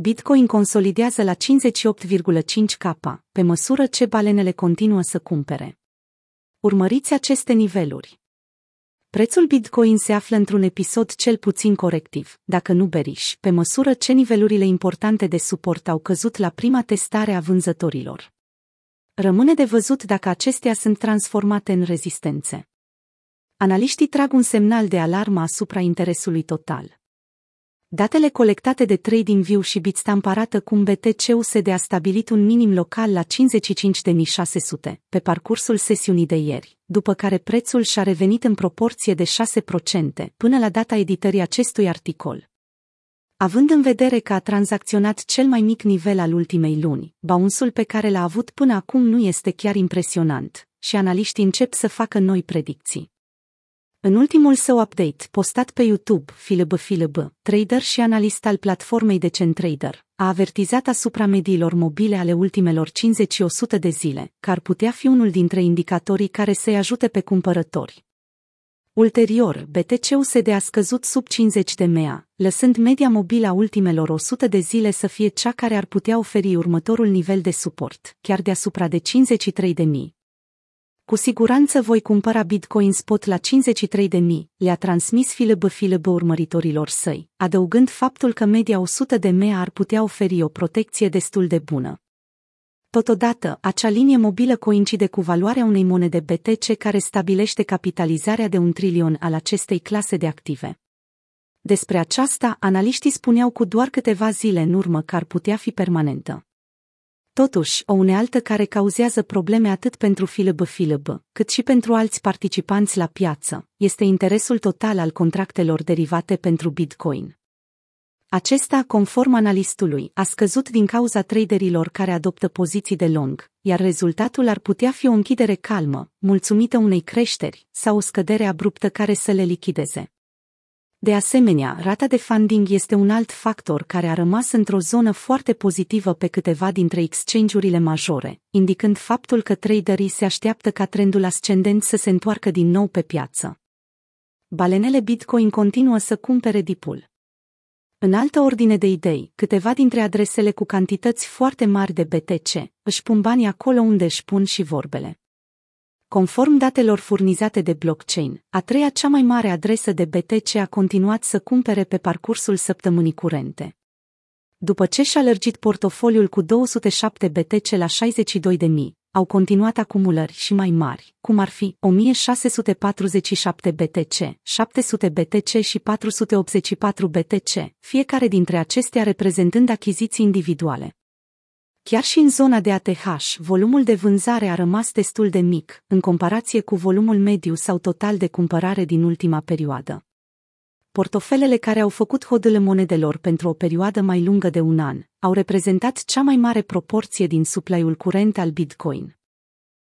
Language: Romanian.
Bitcoin consolidează la 58,5K, pe măsură ce balenele continuă să cumpere. Urmăriți aceste niveluri. Prețul Bitcoin se află într-un episod cel puțin corectiv, dacă nu beriș, pe măsură ce nivelurile importante de suport au căzut la prima testare a vânzătorilor. Rămâne de văzut dacă acestea sunt transformate în rezistențe. Analiștii trag un semnal de alarmă asupra interesului total. Datele colectate de TradingView și Bitstamp arată cum BTC-USD a stabilit un minim local la 55.600 pe parcursul sesiunii de ieri, după care prețul și-a revenit în proporție de 6% până la data editării acestui articol. Având în vedere că a tranzacționat cel mai mic nivel al ultimei luni, baunsul pe care l-a avut până acum nu este chiar impresionant și analiștii încep să facă noi predicții. În ultimul său update, postat pe YouTube, Filib Filib, trader și analist al platformei de Trader, a avertizat asupra mediilor mobile ale ultimelor 50 și 100 de zile, că ar putea fi unul dintre indicatorii care să-i ajute pe cumpărători. Ulterior, BTC-USD a scăzut sub 50 de mea, lăsând media mobilă a ultimelor 100 de zile să fie cea care ar putea oferi următorul nivel de suport, chiar deasupra de 53 de mii. Cu siguranță voi cumpăra Bitcoin spot la 53 de mii, le-a transmis Filibă Filibă urmăritorilor săi, adăugând faptul că media 100 de mea ar putea oferi o protecție destul de bună. Totodată, acea linie mobilă coincide cu valoarea unei monede BTC care stabilește capitalizarea de un trilion al acestei clase de active. Despre aceasta, analiștii spuneau cu doar câteva zile în urmă că ar putea fi permanentă. Totuși, o unealtă care cauzează probleme atât pentru filăbă filăbă, cât și pentru alți participanți la piață, este interesul total al contractelor derivate pentru Bitcoin. Acesta, conform analistului, a scăzut din cauza traderilor care adoptă poziții de long, iar rezultatul ar putea fi o închidere calmă, mulțumită unei creșteri sau o scădere abruptă care să le lichideze. De asemenea, rata de funding este un alt factor care a rămas într-o zonă foarte pozitivă pe câteva dintre exchange-urile majore, indicând faptul că traderii se așteaptă ca trendul ascendent să se întoarcă din nou pe piață. Balenele Bitcoin continuă să cumpere dipul. În altă ordine de idei, câteva dintre adresele cu cantități foarte mari de BTC își pun banii acolo unde își pun și vorbele. Conform datelor furnizate de blockchain, a treia cea mai mare adresă de BTC a continuat să cumpere pe parcursul săptămânii curente. După ce și-a lărgit portofoliul cu 207 BTC la 62.000, au continuat acumulări și mai mari, cum ar fi 1647 BTC, 700 BTC și 484 BTC, fiecare dintre acestea reprezentând achiziții individuale. Chiar și în zona de ATH, volumul de vânzare a rămas destul de mic, în comparație cu volumul mediu sau total de cumpărare din ultima perioadă. Portofelele care au făcut hodâle monedelor pentru o perioadă mai lungă de un an au reprezentat cea mai mare proporție din suplaiul curent al Bitcoin.